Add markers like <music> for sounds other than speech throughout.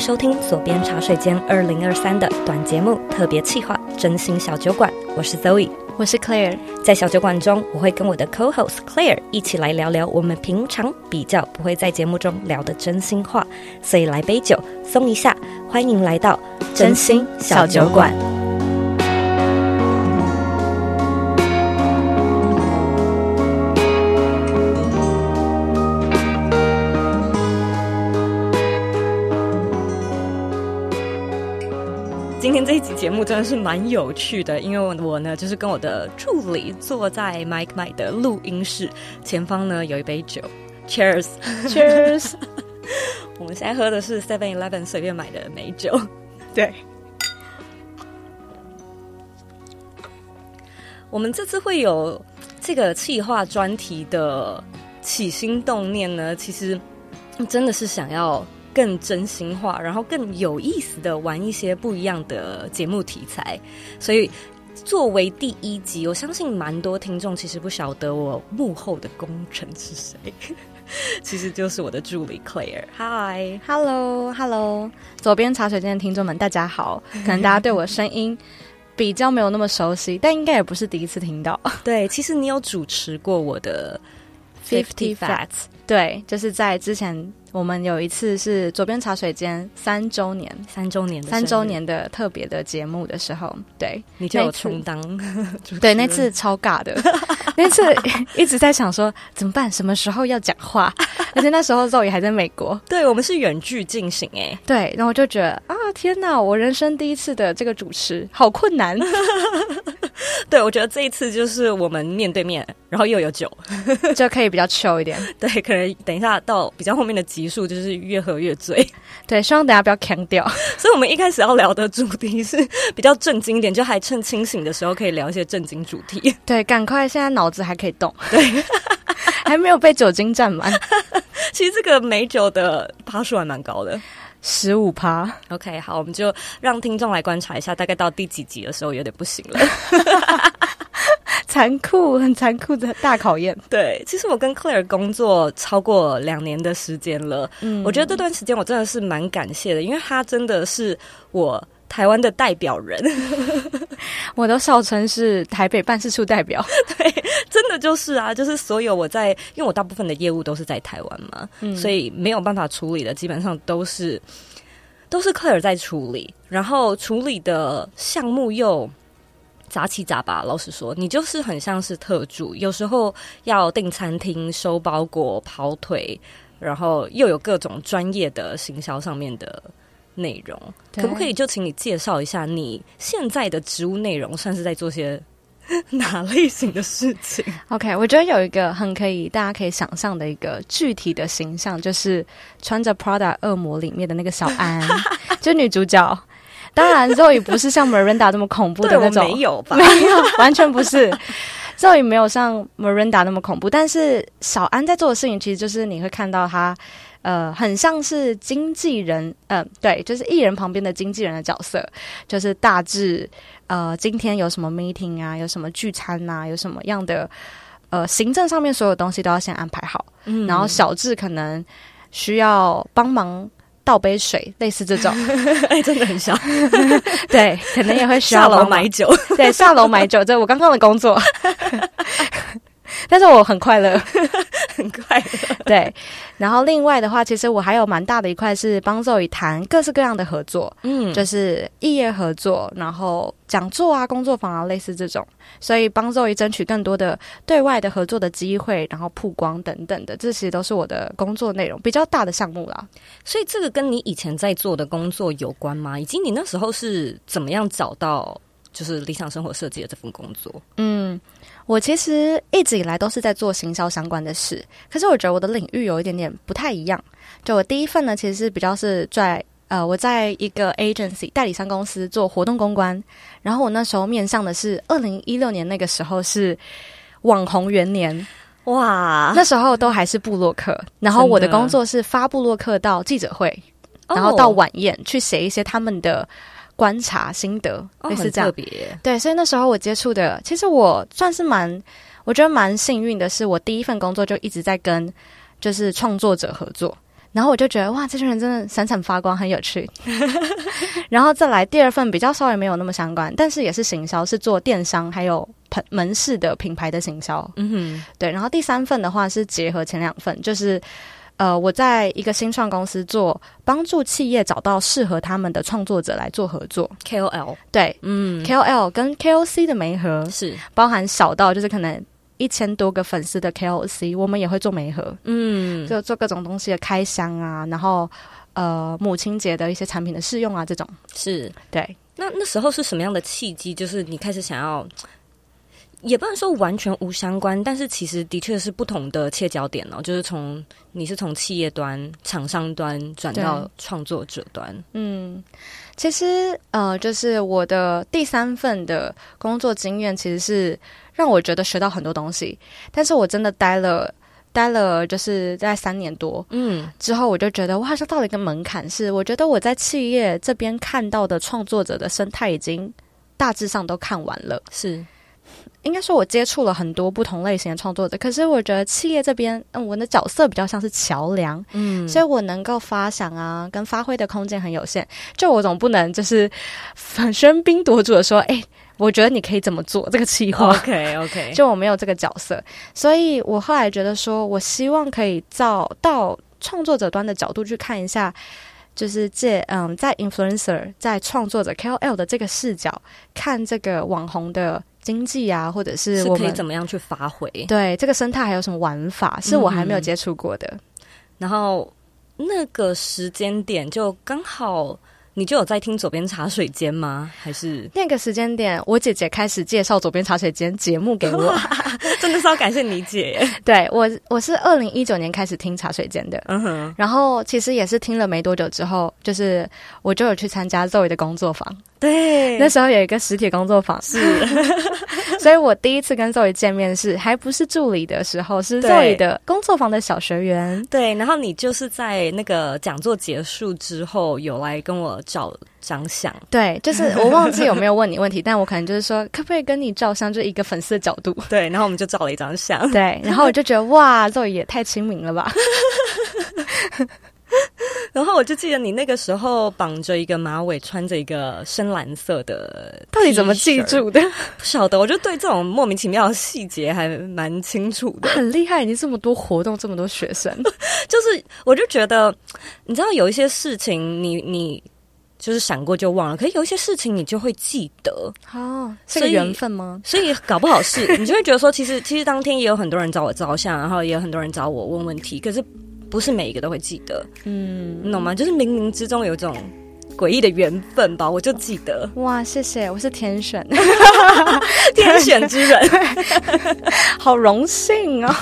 收听左边茶水间二零二三的短节目特别企划《真心小酒馆》，我是 Zoe，我是 Claire。在小酒馆中，我会跟我的 Co-host Claire 一起来聊聊我们平常比较不会在节目中聊的真心话，所以来杯酒松一下，欢迎来到真心小酒馆。一集节目真的是蛮有趣的，因为我呢就是跟我的助理坐在 Mike Mike 的录音室，前方呢有一杯酒，Cheers，Cheers。<laughs> 我们现在喝的是 Seven Eleven 随便买的美酒，对。我们这次会有这个企划专题的起心动念呢，其实真的是想要。更真心话，然后更有意思的玩一些不一样的节目题材，所以作为第一集，我相信蛮多听众其实不晓得我幕后的功臣是谁，<laughs> 其实就是我的助理 Claire。Hi，Hello，Hello，左边茶水间的听众们，大家好。<laughs> 可能大家对我声音比较没有那么熟悉，但应该也不是第一次听到。<laughs> 对，其实你有主持过我的 Fifty Facts，对，就是在之前。我们有一次是左边茶水间三周年，三周年的三周年的特别的节目的时候，对，你就有充当。<laughs> 对，那次超尬的，<laughs> 那次一直在想说怎么办，什么时候要讲话，<laughs> 而且那时候 Zoe 还在美国，对，我们是远距进行，哎，对，然后我就觉得啊，天哪，我人生第一次的这个主持好困难，对，我觉得这一次就是我们面对面，然后又有酒，<laughs> 就可以比较 chill 一点，<laughs> 对，可能等一下到比较后面的集。集数就是越喝越醉，<laughs> 对，希望大家不要锵掉。所以，我们一开始要聊的主题是比较正经一点，就还趁清醒的时候可以聊一些正经主题。对，赶快，现在脑子还可以动，对，还没有被酒精占满。其实这个美酒的趴数还蛮高的，十五趴。OK，好，我们就让听众来观察一下，大概到第几集的时候有点不行了。<laughs> 残酷，很残酷的大考验。<laughs> 对，其实我跟 Claire 工作超过两年的时间了。嗯，我觉得这段时间我真的是蛮感谢的，因为他真的是我台湾的代表人。<laughs> 我都笑称是台北办事处代表。<laughs> 对，真的就是啊，就是所有我在，因为我大部分的业务都是在台湾嘛，嗯，所以没有办法处理的，基本上都是都是 Claire 在处理，然后处理的项目又。杂七杂八，老实说，你就是很像是特助，有时候要订餐厅、收包裹、跑腿，然后又有各种专业的行销上面的内容。可不可以就请你介绍一下你现在的职务内容，算是在做些 <laughs> 哪类型的事情？OK，我觉得有一个很可以大家可以想象的一个具体的形象，就是穿着 Prada 恶魔里面的那个小安，<laughs> 就女主角。当然，Zoe 不是像 Miranda 这么恐怖的那种，没有吧？没有，完全不是。Zoe 没有像 Miranda 那么恐怖，但是小安在做的事情，其实就是你会看到他，呃，很像是经纪人，嗯、呃，对，就是艺人旁边的经纪人的角色，就是大致，呃，今天有什么 meeting 啊，有什么聚餐啊，有什么样的，呃，行政上面所有东西都要先安排好，嗯，然后小智可能需要帮忙。倒杯水，类似这种，<laughs> 哎、欸，真的很像。<laughs> 对，可能也会需要下楼买酒。对，下楼买酒，这我刚刚的工作。<laughs> 但是我很快乐，很快乐。对，然后另外的话，其实我还有蛮大的一块是帮 Zoe 谈各式各样的合作，嗯，就是异业合作，然后讲座啊、工作坊啊，类似这种，所以帮 Zoe 争取更多的对外的合作的机会，然后曝光等等的，这些都是我的工作内容，比较大的项目啦。所以这个跟你以前在做的工作有关吗？以及你那时候是怎么样找到就是理想生活设计的这份工作？嗯。我其实一直以来都是在做行销相关的事，可是我觉得我的领域有一点点不太一样。就我第一份呢，其实是比较是在呃，我在一个 agency 代理商公司做活动公关，然后我那时候面向的是二零一六年那个时候是网红元年，哇，那时候都还是布洛克，然后我的工作是发布洛克到记者会，然后到晚宴去写一些他们的。观察心得，类似这样。哦，特别。对，所以那时候我接触的，其实我算是蛮，我觉得蛮幸运的，是我第一份工作就一直在跟就是创作者合作，然后我就觉得哇，这群人真的闪闪发光，很有趣。<laughs> 然后再来第二份比较稍微没有那么相关，但是也是行销，是做电商还有门市的品牌的行销。嗯哼，对。然后第三份的话是结合前两份，就是呃，我在一个新创公司做，帮助企业找到适合他们的创作者来做合作。KOL 对，嗯，KOL 跟 KOC 的媒合是包含小到就是可能。一千多个粉丝的 KOC，我们也会做媒合，嗯，就做各种东西的开箱啊，然后呃，母亲节的一些产品的试用啊，这种是对。那那时候是什么样的契机？就是你开始想要，也不能说完全无相关，但是其实的确是不同的切角点哦。就是从你是从企业端、厂商端转到创作者端，嗯，其实呃，就是我的第三份的工作经验其实是。让我觉得学到很多东西，但是我真的待了待了，就是在三年多，嗯，之后我就觉得我好像到了一个门槛，是我觉得我在企业这边看到的创作者的生态已经大致上都看完了，是应该说我接触了很多不同类型的创作者，可是我觉得企业这边，嗯，我的角色比较像是桥梁，嗯，所以我能够发想啊，跟发挥的空间很有限，就我总不能就是反喧宾夺主的说，哎。我觉得你可以怎么做这个企划？OK OK，<laughs> 就我没有这个角色，所以我后来觉得说，我希望可以照到创作者端的角度去看一下，就是借嗯，在 influencer 在创作者 KOL 的这个视角看这个网红的经济啊，或者是我们是可以怎么样去发挥？对这个生态还有什么玩法是我还没有接触过的？嗯、然后那个时间点就刚好。你就有在听左边茶水间吗？还是那个时间点，我姐姐开始介绍左边茶水间节目给我，<laughs> 真的是要感谢你姐耶。<laughs> 对我，我是二零一九年开始听茶水间的，嗯哼。然后其实也是听了没多久之后，就是我就有去参加 Zoe 的工作坊。对，那时候有一个实体工作坊，是，<laughs> 所以我第一次跟 Zoe 见面是还不是助理的时候，是 Zoe 的工作坊的小学员。对，然后你就是在那个讲座结束之后有来跟我照张相。对，就是 <laughs> 我忘记有没有问你问题，但我可能就是说可不可以跟你照相，就一个粉丝的角度。对，然后我们就照了一张相。对，然后我就觉得 <laughs> 哇，Zoe 也太亲民了吧。<laughs> 然后我就记得你那个时候绑着一个马尾，穿着一个深蓝色的，到底怎么记住的？不晓得，我就对这种莫名其妙的细节还蛮清楚的。很厉害，你这么多活动，这么多学生，就是我就觉得，你知道有一些事情你，你你就是闪过就忘了，可是有一些事情你就会记得。哦，是个缘分吗？所以，所以搞不好是 <laughs> 你就会觉得说，其实其实当天也有很多人找我照相，然后也有很多人找我问问题，可是。不是每一个都会记得，嗯，你懂吗？就是冥冥之中有一种诡异的缘分吧，我就记得。哇，谢谢，我是天选，<laughs> 天选之人，<laughs> 好荣幸哦。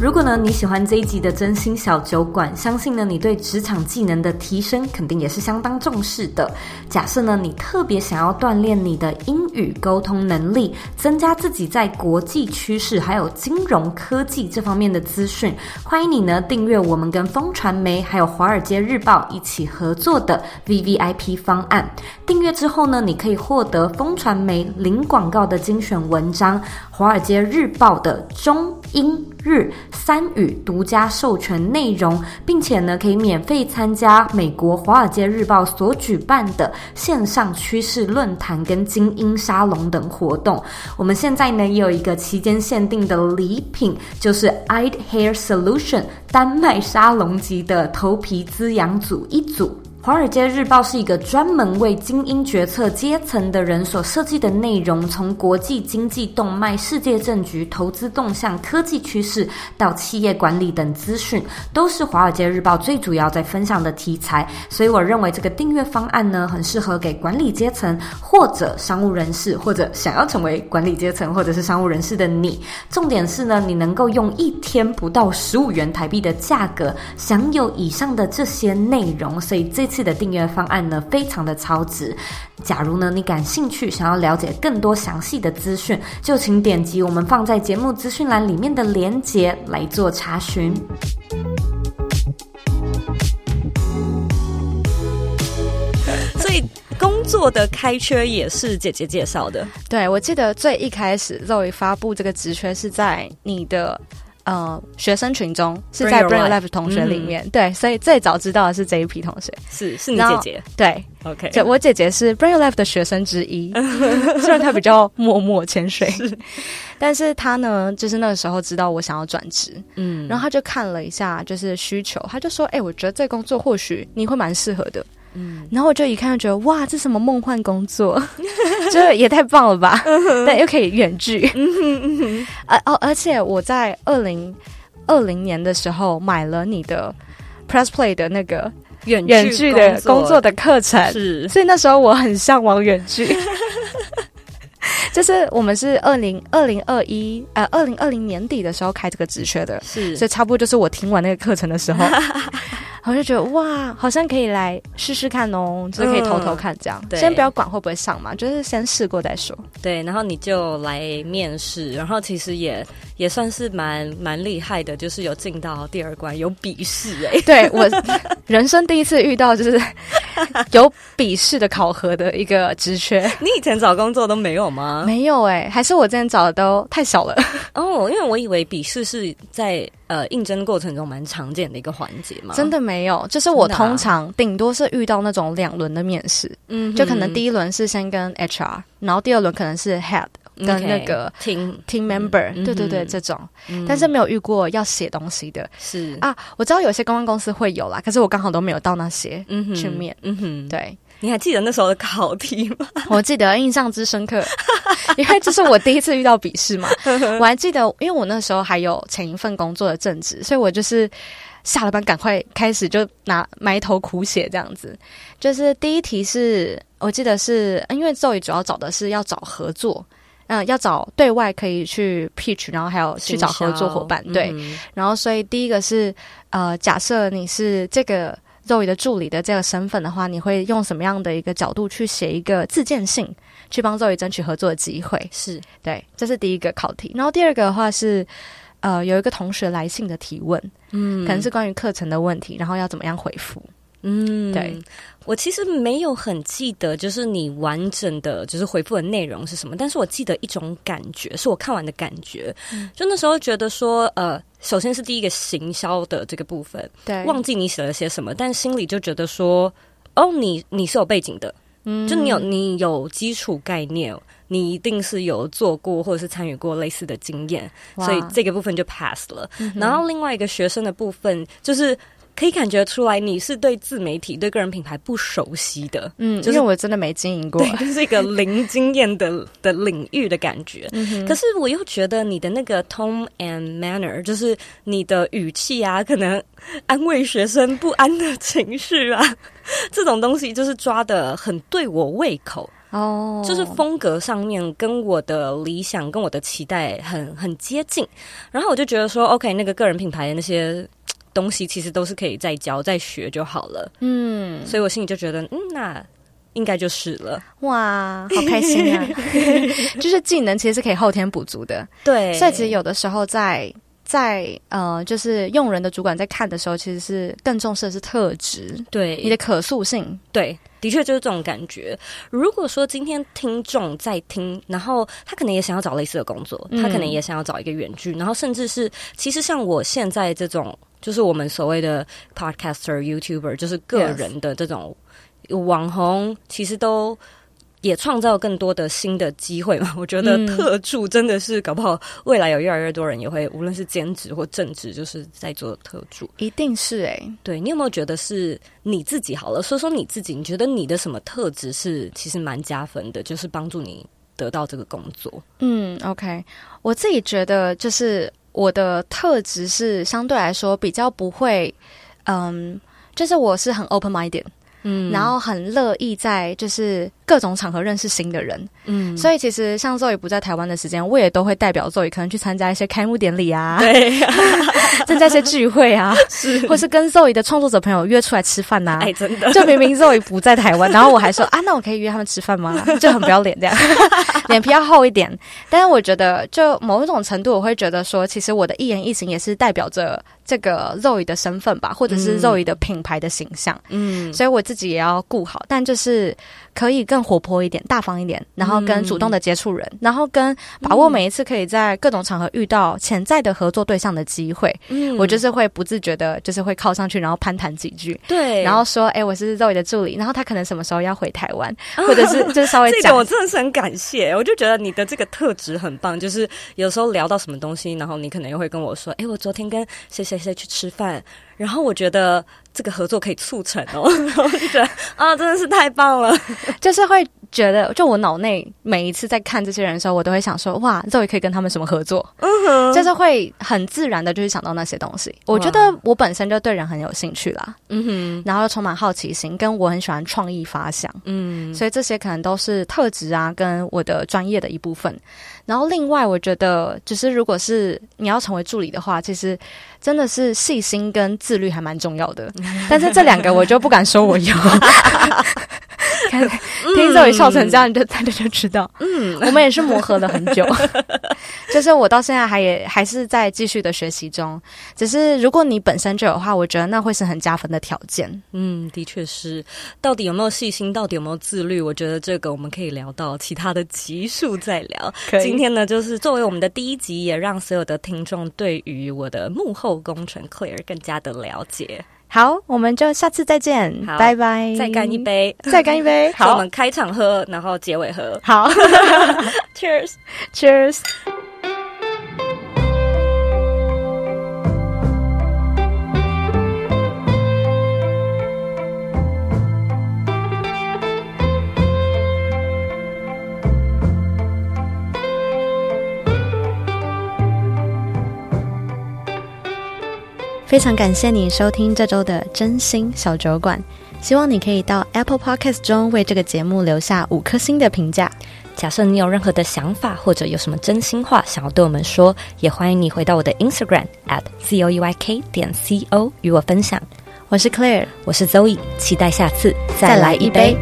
如果呢，你喜欢这一集的真心小酒馆，相信呢，你对职场技能的提升肯定也是相当重视的。假设呢，你特别想要锻炼你的英语沟通能力，增加自己在国际趋势还有金融科技这方面的资讯，欢迎你呢订阅我们跟风传媒还有华尔街日报一起合作的 VVIP 方案。订阅之后呢，你可以获得风传媒零广告的精选文章，华尔街日报的中英日三语独家授权内容，并且呢，可以免费参加美国《华尔街日报》所举办的线上趋势论坛跟精英沙龙等活动。我们现在呢，也有一个期间限定的礼品，就是 I'd Hair Solution 丹麦沙龙级的头皮滋养组一组。华尔街日报是一个专门为精英决策阶层的人所设计的内容，从国际经济动脉、世界政局、投资动向、科技趋势到企业管理等资讯，都是华尔街日报最主要在分享的题材。所以，我认为这个订阅方案呢，很适合给管理阶层或者商务人士，或者想要成为管理阶层或者是商务人士的你。重点是呢，你能够用一天不到十五元台币的价格，享有以上的这些内容。所以这次。的订阅方案呢，非常的超值。假如呢，你感兴趣，想要了解更多详细的资讯，就请点击我们放在节目资讯栏里面的链接来做查询。所以工作的开缺也是姐姐介绍的。对，我记得最一开始 Zoe 发布这个职缺是在你的。呃，学生群中是在 Bring Life 同学里面，嗯、对，所以最早知道的是这一批同学，是是你姐姐，对，OK，就我姐姐是 Bring Life 的学生之一，<laughs> 虽然她比较默默潜水，是。但是她呢，就是那个时候知道我想要转职，嗯，然后她就看了一下就是需求，她就说，哎、欸，我觉得这工作或许你会蛮适合的。嗯，然后我就一看就觉得哇，这什么梦幻工作，<laughs> 这也太棒了吧！但又可以远距，而哦，而且我在二零二零年的时候买了你的 Press Play 的那个远远距的工作。的课程，是，所以那时候我很向往远距。<laughs> 就是我们是二零二零二一呃二零二零年底的时候开这个职缺的，是，所以差不多就是我听完那个课程的时候。<laughs> 我就觉得哇，好像可以来试试看哦，就是可以偷偷看这样。先不要管会不会上嘛，就是先试过再说。对，然后你就来面试，然后其实也也算是蛮蛮厉害的，就是有进到第二关，有笔试哎。<laughs> 对，我人生第一次遇到就是 <laughs> 有笔试的考核的一个职缺。你以前找工作都没有吗？没有哎、欸，还是我之前找的都太少了。哦，因为我以为笔试是在。呃，应征过程中蛮常见的一个环节嘛，真的没有，就是我通常顶多是遇到那种两轮的面试，嗯、啊，就可能第一轮是先跟 HR，然后第二轮可能是 Head 跟那个 Team Team Member，、嗯、对对对，这种，嗯、但是没有遇过要写东西的，是。啊，我知道有些公关公司会有啦，可是我刚好都没有到那些去面，嗯哼，对。你还记得那时候的考题吗？<laughs> 我记得，印象之深刻，<laughs> 因为这是我第一次遇到笔试嘛。<laughs> 我还记得，因为我那时候还有前一份工作的正职，所以我就是下了班赶快开始就拿埋头苦写这样子。就是第一题是我记得是，因为 Zoe 主要找的是要找合作，嗯、呃，要找对外可以去 pitch，然后还有去找合作伙伴，对。嗯、然后所以第一个是呃，假设你是这个。Zoe 的助理的这个身份的话，你会用什么样的一个角度去写一个自荐信，去帮 Zoe 争取合作的机会？是对，这是第一个考题。然后第二个的话是，呃，有一个同学来信的提问，嗯，可能是关于课程的问题，然后要怎么样回复？嗯，对，我其实没有很记得，就是你完整的就是回复的内容是什么，但是我记得一种感觉，是我看完的感觉，嗯、就那时候觉得说，呃，首先是第一个行销的这个部分，对，忘记你写了些什么，但心里就觉得说，哦，你你是有背景的，嗯，就你有你有基础概念，你一定是有做过或者是参与过类似的经验，所以这个部分就 pass 了。嗯、然后另外一个学生的部分就是。可以感觉出来，你是对自媒体、对个人品牌不熟悉的，嗯，就是我真的没经营过，对，<laughs> 就是一个零经验的的领域的感觉。嗯、可是我又觉得你的那个 tone and manner，就是你的语气啊，可能安慰学生不安的情绪啊，<laughs> 这种东西就是抓的很对我胃口哦，就是风格上面跟我的理想、跟我的期待很很接近。然后我就觉得说，OK，那个个人品牌的那些。东西其实都是可以再教再学就好了，嗯，所以我心里就觉得，嗯，那应该就是了。哇，好开心啊！<laughs> 就是技能其实是可以后天补足的，对。所以其实有的时候在在呃，就是用人的主管在看的时候，其实是更重视的是特质，对你的可塑性，对。的确就是这种感觉。如果说今天听众在听，然后他可能也想要找类似的工作，他可能也想要找一个远距，然后甚至是其实像我现在这种，就是我们所谓的 podcaster、YouTuber，就是个人的这种网红，其实都。也创造更多的新的机会嘛？<laughs> 我觉得特助真的是搞不好未来有越来越多人也会，无论是兼职或正职，就是在做特助。一定是哎、欸，对，你有没有觉得是你自己好了？说说你自己，你觉得你的什么特质是其实蛮加分的，就是帮助你得到这个工作？嗯，OK，我自己觉得就是我的特质是相对来说比较不会，嗯，就是我是很 open minded。嗯，然后很乐意在就是各种场合认识新的人，嗯，所以其实像 Zoe 不在台湾的时间，我也都会代表 Zoe 可能去参加一些开幕典礼啊，对，<laughs> 参加一些聚会啊，<laughs> 是，或是跟 Zoe 的创作者朋友约出来吃饭呐、啊，哎，真的，就明明 Zoe 不在台湾，然后我还说啊，那我可以约他们吃饭吗？<laughs> 就很不要脸这样，脸皮要厚一点。但是我觉得，就某一种程度，我会觉得说，其实我的一言一行也是代表着。这个 Zoe 的身份吧，或者是 Zoe 的品牌的形象，嗯，所以我自己也要顾好，但就是可以更更活泼一点、大方一点，然后跟主动的接触人，嗯、然后跟把握每一次可以在各种场合遇到潜在的合作对象的机会。嗯，我就是会不自觉的，就是会靠上去，然后攀谈几句。对，然后说：“哎、欸，我是 Zoe 的助理，然后他可能什么时候要回台湾，<laughs> 或者是就是稍微讲。”这个我真的是很感谢，我就觉得你的这个特质很棒，就是有时候聊到什么东西，然后你可能又会跟我说：“哎、欸，我昨天跟谁谁谁去吃饭。”然后我觉得这个合作可以促成哦，<laughs> 然后就觉得啊，真的是太棒了，<laughs> 就是会觉得，就我脑内每一次在看这些人的时候，我都会想说，哇，这也可以跟他们什么合作？嗯哼，就是会很自然的就是想到那些东西。我觉得我本身就对人很有兴趣啦，嗯哼，然后又充满好奇心，跟我很喜欢创意发想，嗯，所以这些可能都是特质啊，跟我的专业的一部分。然后另外，我觉得就是如果是你要成为助理的话，其实真的是细心跟自律还蛮重要的。<laughs> 但是这两个我就不敢说我有。看，<laughs> 听 Zoe 笑成这样，你就大家就知道，嗯，我们也是磨合了很久，<laughs> 就是我到现在还也还是在继续的学习中。只是如果你本身就有的话，我觉得那会是很加分的条件。嗯，的确是。到底有没有细心？到底有没有自律？我觉得这个我们可以聊到其他的集数再聊。今天呢，就是作为我们的第一集，也让所有的听众对于我的幕后工程 Claire 更加的了解。好，我们就下次再见，拜拜！再干一杯，再干一杯。<laughs> 好，我们开场喝，然后结尾喝。好，Cheers，Cheers。<laughs> <laughs> 非常感谢你收听这周的真心小酒馆，希望你可以到 Apple Podcast 中为这个节目留下五颗星的评价。假设你有任何的想法或者有什么真心话想要对我们说，也欢迎你回到我的 Instagram at zoeyk 点 co 与我分享。我是 Claire，我是 Zoe，期待下次再来一杯。